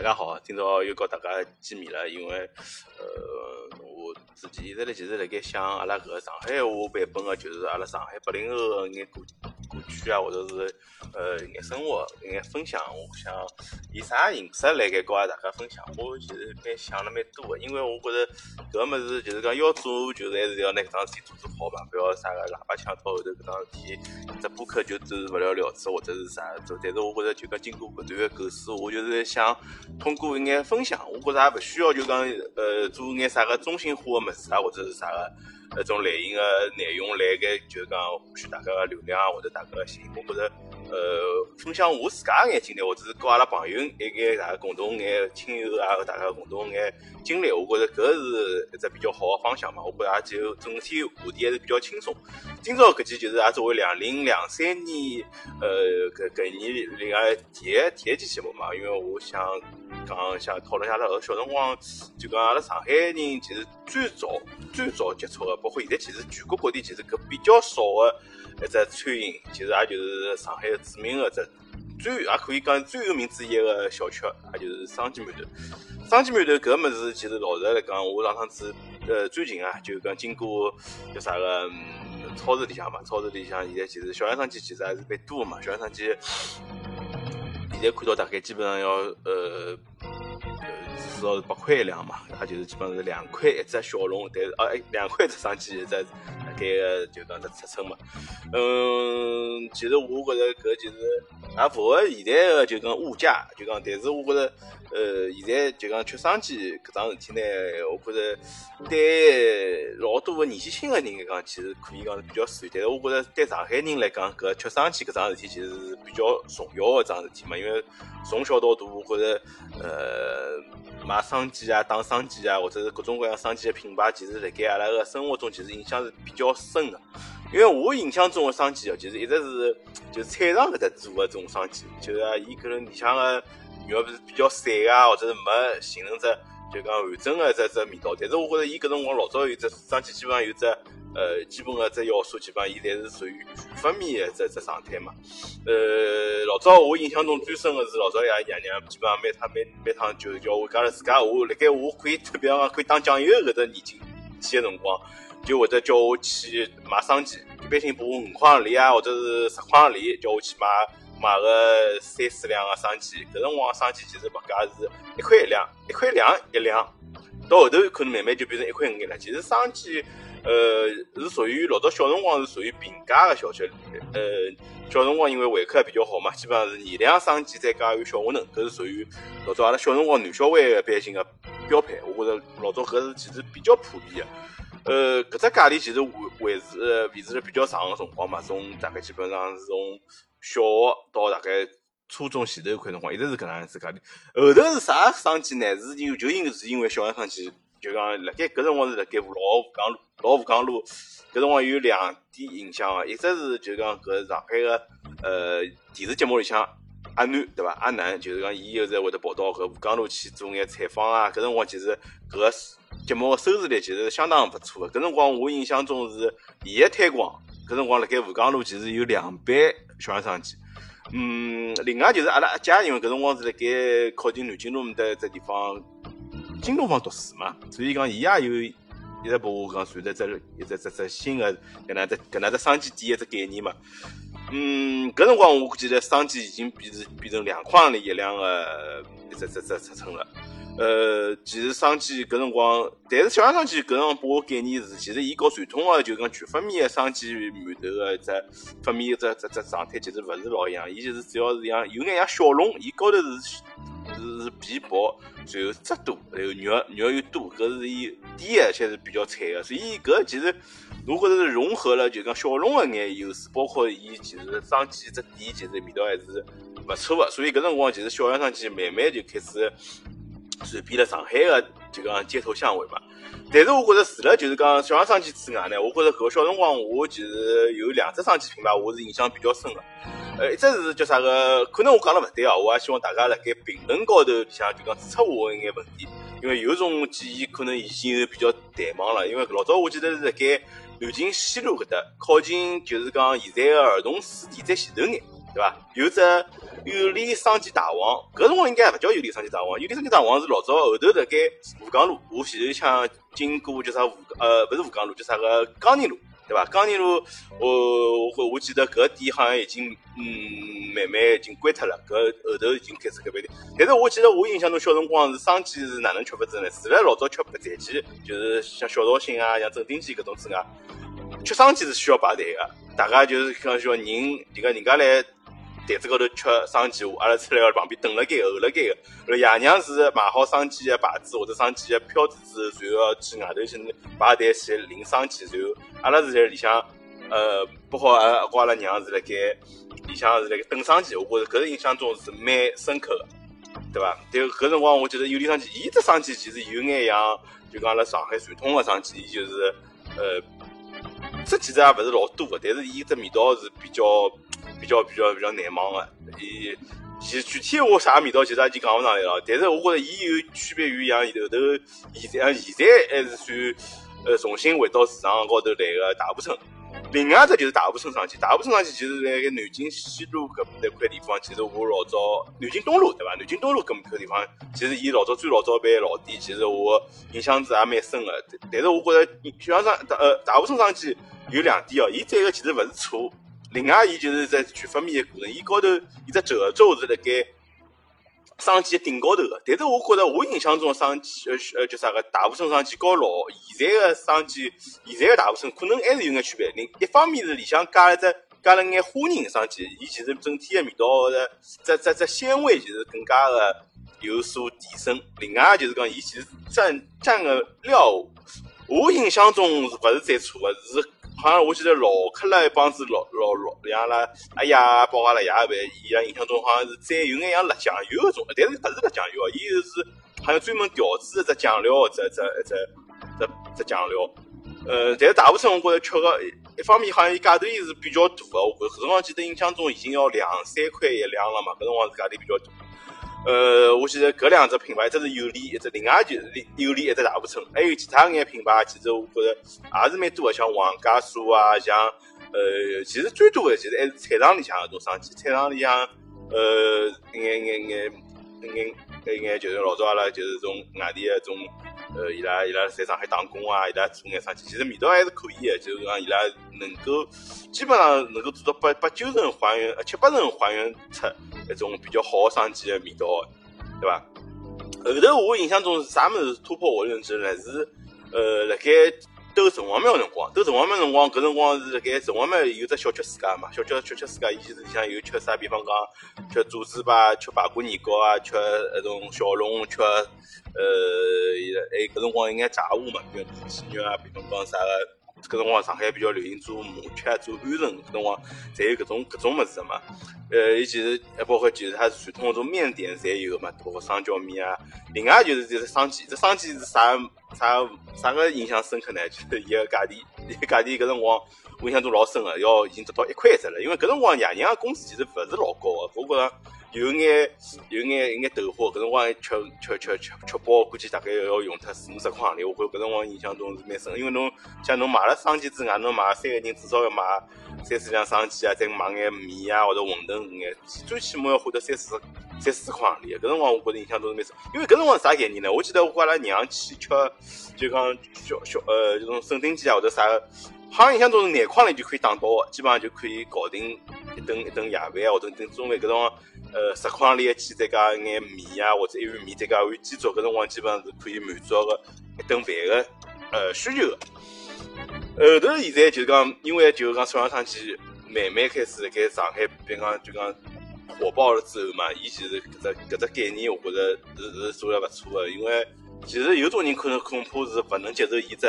大家好，今朝又和大家见面了，因为呃，我自己现在呢，其实辣盖想阿拉搿个上海话版本的，就是阿拉上海八零后个眼歌歌曲啊，或者是呃眼生活眼分享，我想以啥形式来盖告大家分享？我其实蛮想了蛮多个，因为我觉着搿物事就是讲要做，就是还是要拿搿桩事体做做好嘛，不要啥个喇叭腔到后头搿桩事体，只播客就走勿了了之，或者是啥做。但是我觉着就讲经过搿段构思，我就是想通过一眼分享，我觉着也勿需要就讲呃做眼啥个中心化个物事啊，或者是啥个。那种类型的内容来盖，就是讲获取大家的流量啊，或者大家的心。我觉着，呃，分享我自家眼经历，或者是跟阿拉朋友一眼大家共同眼亲友啊，大家共同眼经历，我觉着搿是一只比较好的方向嘛。我觉着也就整体话题还是比较轻松。今朝搿期就是也作为两零两三年，呃，搿搿年里个第一第一期节目嘛，因为我想。讲一下讨论一下阿，拉后小辰光就讲阿拉上海人其实最早最早接触的，包括现在其实全国各地其实搿比较少的一只餐饮，其实也就是上海著名的只最也可以讲最有名之一个小吃，也就是双鸡馒头。双鸡馒头搿物事其实老实来讲，我上趟子呃最近啊，就讲经过叫啥个超市里向嘛，超市里向现在其实小商机其实还是蛮多的嘛，小商机。现在看到大概基本上要呃至少是八块一两嘛，也就是基本上是两块一只小笼，但是啊两块一只上去一只这个就讲的尺寸嘛。嗯，其实我觉着搿就是也符合现在的就讲物价，就讲但是我觉着呃现在就讲吃生鸡搿桩事体呢，我觉着对老多个年纪轻的人来讲，其实可以讲是比较适宜，但是我觉着对上海人来讲，搿吃生鸡搿桩事体其实是比较重要的桩事体嘛，因为。从小到大，我觉着，呃，买生鸡啊，打生鸡啊，或者是各种各样生鸡的品牌，其实辣盖阿拉个生活中，其实影响是比较深的。因为我印象中的生鸡哦，其实一直是 就是菜场搿搭做的种生鸡，就是伊可能里向个肉是比较散啊，或者是没形成只就讲完整的只只味道。但是我觉着伊搿辰光老早有只生鸡，基本上有只。呃，基本个只要素基本上，伊侪是属于全发面的只只状态嘛。呃，老早我印象中最深的是老早爷爷娘基本上每趟每每趟就叫我讲了自家我辣盖我可以特别讲可以打酱油搿只年纪去的辰光，就会得叫我去买生鸡，一般性拨我五块钿啊，或者是十块钿，叫我去买买个三四两个生鸡。搿辰光生鸡其实物价是一块一两，一块两一两，到后头可能慢慢就变成一块五一两。其实生鸡。呃，是属于老早小辰光是属于平价的小吃。呃，小辰光因为胃口还比较好嘛，基本上是二两生鸡再加有小馄饨，搿是属于老早阿拉小辰光男小孩一般性的标配。我觉着老早搿是其实比较普遍的。呃，搿只价钿其实维维持维持了比较长的辰光嘛，从大概基本上是从小学到大概初中前头一块辰光，一直是搿能样子价钿。后头是啥生鸡呢？是因就因是因为小学生鸡。就讲辣盖搿辰光是辣盖老吴江路，老吴江路搿辰光有两点印象个，一只是就讲搿上海个呃电视节目里向阿南对伐？阿南就是讲伊有时会得跑到搿吴江路去做眼采访啊。搿辰光其实搿节目个收视率其实是相当勿错个。搿辰光我印象中是伊个推广，搿辰光辣盖吴江路其实有两班小学生机。嗯，另外就是阿拉阿姐，因为搿辰光是辣盖靠近南京路面搭只地方。新东方读书嘛，所以讲伊也有一直拨我讲传达只一只只只新的搿能只搿能只商机店一只概念嘛。嗯，搿辰光我记得商机已经变成变成两块钿一两个一只只只尺寸了。呃，其实商机搿辰光，但是小商机搿辰光拨我概念是，其实伊搞传统个就讲全发面个商机馒头个只发面只只只状态其实勿是老一样，伊就是主要是像有眼像小笼，伊高头是。是皮薄，然后汁多，然后肉肉又多，搿是伊底而且是比较脆个，所以搿其实如果是融合了，就讲小笼个眼优势，包括伊其实生煎只底其实味道还是勿错个，所以搿辰光其实小杨生煎慢慢就开始传遍了上海个就讲街头巷尾嘛。但是我觉着除了就是讲小商鸡之外呢，我觉着搿小辰光我其实有两只商鸡品牌，我是印象比较深个。呃，一只是叫啥个？可能我讲了勿对啊，我也希望大家辣盖评论高头里向就讲指出我一眼问题，因为有种记忆可能已经有比较淡忘了。因为老早我记得是辣盖南京西路搿搭，靠近就是讲现在个儿童书店在前头眼，对伐？有只有利商机大王，搿辰光应该勿叫有利商机大王，有利商机大王是老早后头辣盖吴江路，我前头腔经过叫啥吴呃，勿是吴江路，叫啥个江宁路。对伐？江宁路，我我我记得搿店好像已经嗯慢慢已经关脱了，搿后头已经开始开饭店。但是我记得我印象中小辰光是生鸡是哪能吃法子呢？除了老早吃白斩鸡，就是像小绍兴啊、像镇定鸡搿种之外，吃生鸡是需要排队个。大家就是讲说人，迭个人家来。台子高头吃生鸡，阿拉出来旁边等了该候了该个。后爷娘是买好生煎的牌子或者生煎的票子之后，然后去外头去排队去领生煎。然后阿拉是在里向，呃，不好阿阿拉娘是辣盖里向是辣盖等生煎。我觉着搿个印象中是蛮深刻的，对伐？但搿辰光我觉得有点生煎，伊只生煎其实有眼像，就讲阿拉上海传统的生煎，伊就是呃，这其实也勿是老多的，但是伊只味道是比较。比较比较比较难忘的，伊其具体我啥味道其实已经讲勿上来了。但是我觉着伊有区别于像后头现在现在还是算呃重新回到市场高头来个大埔村。另外只就是大埔村生鸡，大埔村生鸡其实辣盖南京西路搿那块地方，其实我老早南京东路对伐？南京东路搿块地方，其实伊老早最老早办老店，其实我印象子也蛮深的。但是我觉着像上呃大埔村生鸡有两点哦，伊这个其实勿是错。另外，伊就是在全方面的过程，伊高头伊只褶皱是辣盖生煎顶高头的。但是我觉着，我印象中生煎呃呃叫啥个大部分生煎高老现在的生煎，现在的大部分可能还是有眼区别。另一方面是里向加了只加了眼花仁生煎，伊其实整体的味道的这这这鲜味就是更加的有所提升。另外就是讲，伊其实蘸蘸个料，我印象中是勿是最错的，是。好像我记得老克拉一帮子老老老像拉阿爷包阿拉爷辈，伊拉印象中好像是再有眼像辣酱油搿种，但是勿是辣酱油，伊是好像专门调制一只酱料，只只只只只酱料。呃，但是大部分我觉着吃个一方面好像伊价头也是比较大个，我搿辰光记得印象中已经要两三块一两了嘛，搿辰光是价钿比较大。呃，我记得搿两只品牌，一只是有利，一只另外就是有利，一只大埔村，还有其他眼品牌，其实我觉着也是蛮多的，像王家酥啊，像呃，其实最多的其实还是菜场里向搿种商机，菜场里向呃，眼眼眼眼眼眼就是老早阿拉就是从外地的种。呃，伊拉伊拉在上海打工啊，伊拉做眼生鸡，其实味道还是可以的，就是讲伊拉能够基本上能够做到八八九成还原，七八成还原出一种比较好的生鸡的味道，对吧？后头我印象中是啥物事突破我认知呢？是呃，辣盖兜城隍庙辰光，兜城隍庙辰光，搿辰光是辣盖城隍庙有只小吃世界嘛，小吃小吃世界，伊其实里向有吃啥，比方讲吃猪蹄吧，吃排骨年糕啊，吃那种小龙，吃。呃，还搿辰光应该炸物嘛，比如鸡肉啊，比方讲啥个，搿辰光上海比较流行做麻雀、做鹌鹑，搿辰光侪有搿种搿种物事嘛。呃，伊其实还包括就是它传统搿种面点侪有嘛，包括双椒面啊。另外就是就是生鸡，这生鸡是啥啥啥个印象深刻呢？就是伊个价钿，伊个价钿搿辰光我印象中老深个，要已经达到一块一只了。因为搿辰光爷娘个工资其实勿是老高个，我觉着。有眼有眼有眼豆花，搿辰光吃吃吃吃吃饱，估计大概要用脱四五十块行钿。我觉搿辰光印象中是蛮深，因为侬像侬买了生鸡之外，侬买三个人至少要买三四两生鸡啊，再买眼面啊或者馄饨眼，最起码要花得三四三四十块行钿。搿辰光我觉得印象中是蛮深，因为搿辰光啥概念呢？我记得我阿拉娘去吃，就讲小小呃这种沈丁鸡啊或者啥。好像印象中是廿块钿就可以打到，基本上就可以搞定一顿一顿夜饭啊，或者一顿中饭。搿种呃十块钿一鸡再加一眼面啊，或者一碗面再加一碗鸡粥，搿辰光基本上是可以满足个一顿饭个呃需求个。后头现在就是讲，因为就是讲小生鸡慢慢开始盖上海，比如讲就讲火爆了之后嘛，伊其实搿只搿只概念，我觉着是是做了勿错个，因为。其实有种人可能恐怕是不能接受伊只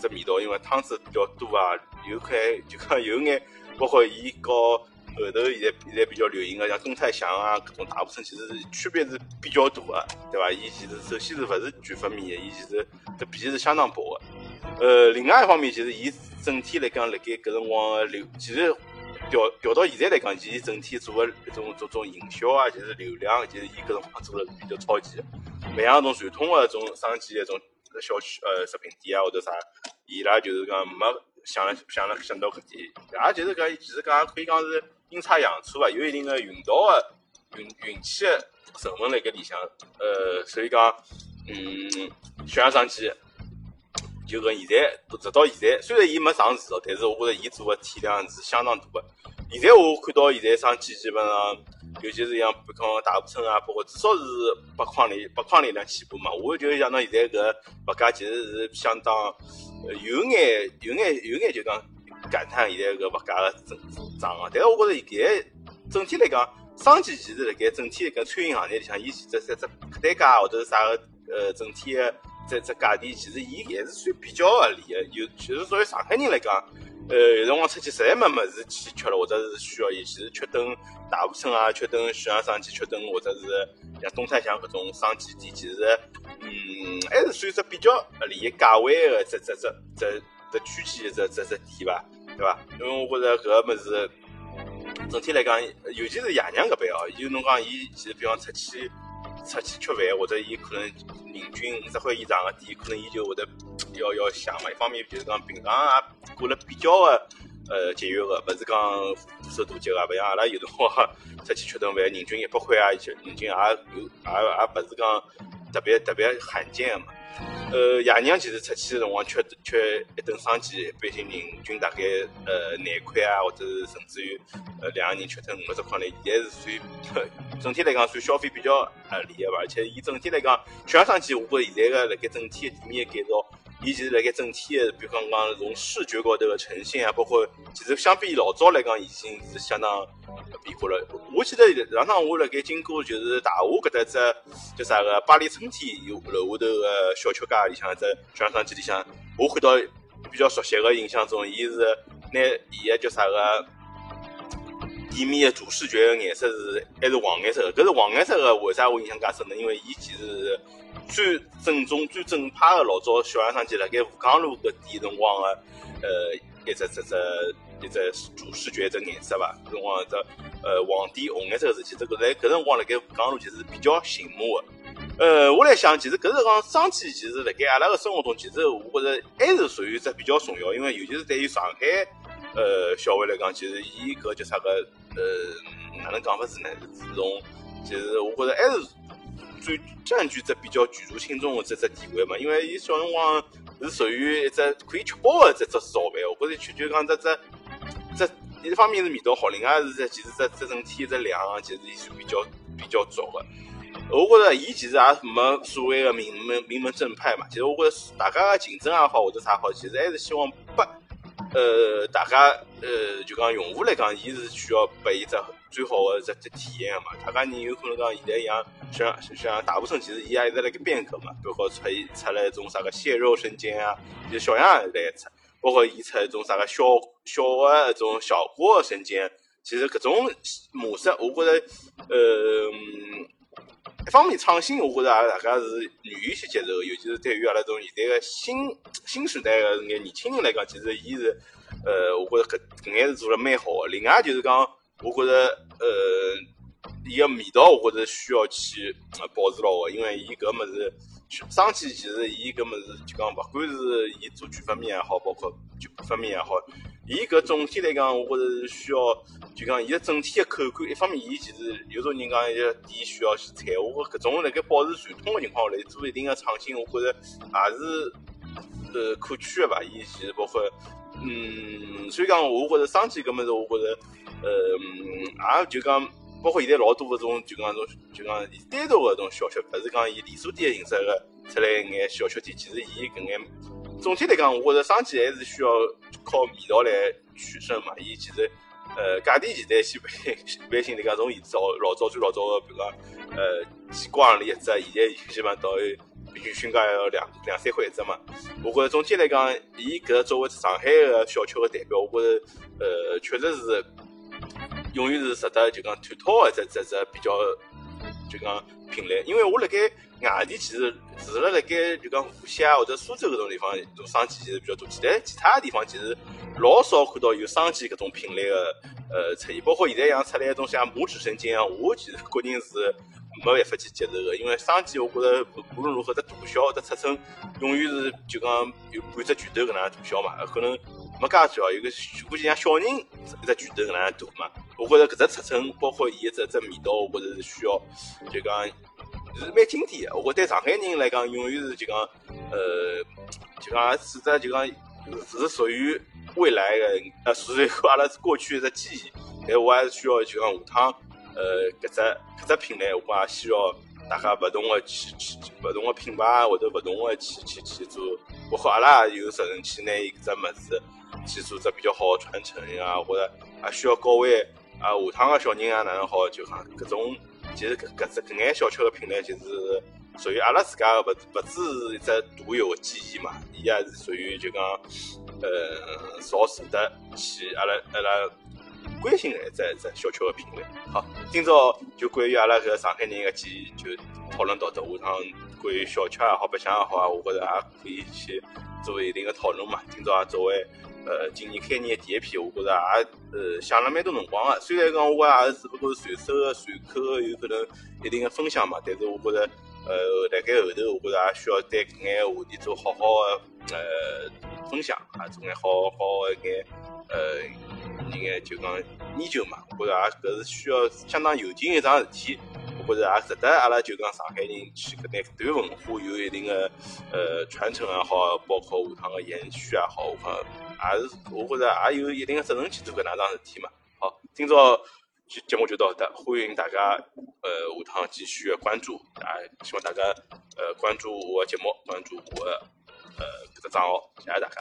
只味道，因为汤汁比较多啊，有块就讲有眼，包括伊搞后头现在现在比较流行的像东泰祥啊，各种大部分其实是区别是比较大的，对伐？伊其实首先是勿是全发面个，伊其实这皮是相当薄的。呃，另外一方面，其实伊整体来讲，辣盖搿辰光流，其实调调到现在来讲，其实整体做个一种种种营销啊，就是流量，其实伊搿辰光做了是比较超前的。勿像种传统的种生计的种小区呃食品店啊或者啥，伊拉就是讲没想了想了想到搿点，也就是讲其实讲可以讲是阴差阳错啊，有一定的运道的运运气的成分辣盖里向。呃，所以讲，嗯，小杨上机就跟现在直到现在，虽然伊没上市哦，但是我觉着伊做的体量是相当大的。现在我看到现在上机基本上，尤其是像比方大步车啊，包括至少是八筐里八筐里量起步嘛。我就想到现在搿物价其实是相当，有眼有眼有眼就讲感叹现在搿物价的增涨啊。但是我觉着现在整体来讲，商机其实辣盖整体搿餐饮行业里向，伊其实在这客单价或者啥个呃整体的这这价钿，其实伊还是算比较合理的。有其实作为上海人来讲。呃，有辰光出去实在没么子去吃了，或者是需要伊，其实吃顿大富村啊，吃顿徐阳商机，吃顿或者是像东山巷搿种商机店，其实嗯，还是算只比较合理价位的这这这这这区间这这这店吧，对吧？因为我觉着搿个物事整体来讲，尤其是爷娘搿边哦，有侬讲伊其实比方出去出去吃饭，或者伊可能人均五十块以上的店，可能伊就会得。要要想嘛，一方面就是讲平常也过了比较的呃节约的，勿是讲大手大脚啊，勿像阿拉有辰光出去吃顿饭，人均一百块啊，就人均也有也也勿是讲特别特别罕见的嘛。呃，爷娘其实出去的辰光吃吃一顿生煎，一般性人均大概呃廿块啊，或者是甚至于呃两个人吃顿五十块钿，现在是算整体来讲算消费比较合理的吧。而且伊整体来讲，小生煎，我觉现在个辣盖整体的店面改造。伊其实辣盖整体的，比方讲从视觉高头的呈现啊，包括其实相比老早来讲，已经是相当变化了。我记得上趟我辣盖经过就是大华搿搭只叫啥个巴黎春天有楼下头个小吃街里向只小商机里向，我看到比较熟悉的印象中，伊是拿伊个叫啥个店面的主视觉颜色是还是黄颜色的。搿是黄颜色的，为啥我印象介深呢？因为伊其实是。最正宗、最正派的老早小洋商店，辣盖吴江路搿点辰光的，呃，一只、只、只、一只主视觉只颜色吧。搿辰光只呃黄底红颜色个事体，这个在搿辰光辣盖吴江路其实比较醒目的。呃，我来想，其实搿是讲商机，其实辣盖阿拉个生活中，其实我觉着还是属于只比较重要，因为尤其是对于上海呃小费来讲，其实伊搿叫啥个呃哪能讲法子呢？是从其实我觉着还是。最占据着比较举足轻重的这只地位嘛，因为伊小辰光是属于一只可以吃饱的这只早饭，我觉着吃就讲这只这一方面是味道好，另外是这其实这这整体只量其实也是比较比较足的。我觉着伊其实也没所谓的名门名门正派嘛，其实我觉着大家的竞争也好或者啥好，其实还是希望呃大家呃就讲用户来讲，伊是需要拨伊只。最好的这这体验嘛，他讲你有可能讲现在像像像大部分其实伊也一直辣盖变革嘛，包括出出来一种啥个蟹肉生煎啊，就小样也在出，包括伊出一种啥个小小的一种小锅生煎，其实各种模式，我觉着呃一方面创新，我觉着大家是愿意去接受，尤其是对于阿拉这种现在个新新时代个眼年轻人来讲，其实伊是呃，我觉着搿搿眼是做了蛮好的。另外就是讲。我觉着，呃，伊个味道，我觉着需要去保持牢个，因为伊搿物事，生煎其实伊搿物事就讲，勿管是伊做全方面也好，包括就半发面也好，伊搿总体来讲，我觉着是需要，就讲伊个整体个口感，一方面伊其实有种人讲，伊个店需要去采，我搿种辣盖保持传统个情况下来做一定个创新，我觉着也是呃可取个吧。伊其实包括，嗯，所以讲，我觉着生煎搿物事，我觉着。呃，也就讲，包括现在老多搿种，就讲种，就讲单独搿种小吃，勿是讲以连锁店的形式个出来一眼小吃店。其实伊搿眼，总体来讲，我觉着商机还是需要靠味道来取胜嘛。伊其实，呃，价钿现在先一般性来讲，从以早老早最老早个，比如讲，呃，几瓜里一只，现在基本上到平均均价要两两三块一只嘛。我觉着总体来讲，伊搿作为上海个小吃个代表，我觉着，呃，确实是。永远是值得就讲探讨的，这这这比较就讲品类，因为我辣盖外地其实除了辣盖就讲无锡啊或者苏州搿种地方，种商机其实比较多，其他其他地方其实老少看到有商机搿种品类的呃出现，包括现在像出来一种像拇指生煎啊，我其实个人是没办法去接受的，因为商机我觉着无论如何，这大小这尺寸永远是就讲有半只拳头搿能大小嘛，可能没介小，有个估计像小人一只拳头搿能大嘛。我觉着搿只尺寸，包括伊只只味道，我觉着是需要就讲是蛮经典的。我觉对上海人来讲，永远是就讲呃，就讲是只就讲是属于未来的，呃，属于阿拉过去的记忆。但我还是需要就讲下趟，呃，搿只搿只品类，我也需要大家勿同的去去勿同的品牌或者勿同的去去去做，包括阿拉也有责任去拿伊搿只物事去做只比较好的传承呀，或者还需要教会啊下趟个小人啊哪能好，就讲搿种其实搿只搿眼小吃个品类，其实属于阿拉自家个勿勿只是一只独有的记忆嘛，伊也是属于就讲呃少数的去阿拉阿拉。关心的一只一只小吃个品类。好，今朝就关于阿拉搿上海人个记忆就讨论到这。下趟关于小吃也好，白相也好啊，我觉着也可以去做一定的讨论嘛。今朝也作为呃今年开年的第一篇，我觉着也呃想了蛮多辰光个。虽然讲我也只不过是随手个随口个有可能一定的分享嘛，但是我觉着呃辣盖后头，我觉着也需要对搿眼话题做好好个呃分享啊，做眼好好个眼呃。应该就讲研究嘛，我觉着也搿是需要相当有劲一桩事体。我觉着也值得阿拉就讲上海人去搿眼搿段文化有一定的呃传承也好，包括下趟的延续也好，我讲也是我觉着也有一定的责任去做搿哪桩事体嘛。好，今朝节节目就到这，欢迎大家呃下趟继续关注啊，希望大家呃关注我节目，关注我呃搿个账号，谢谢大家。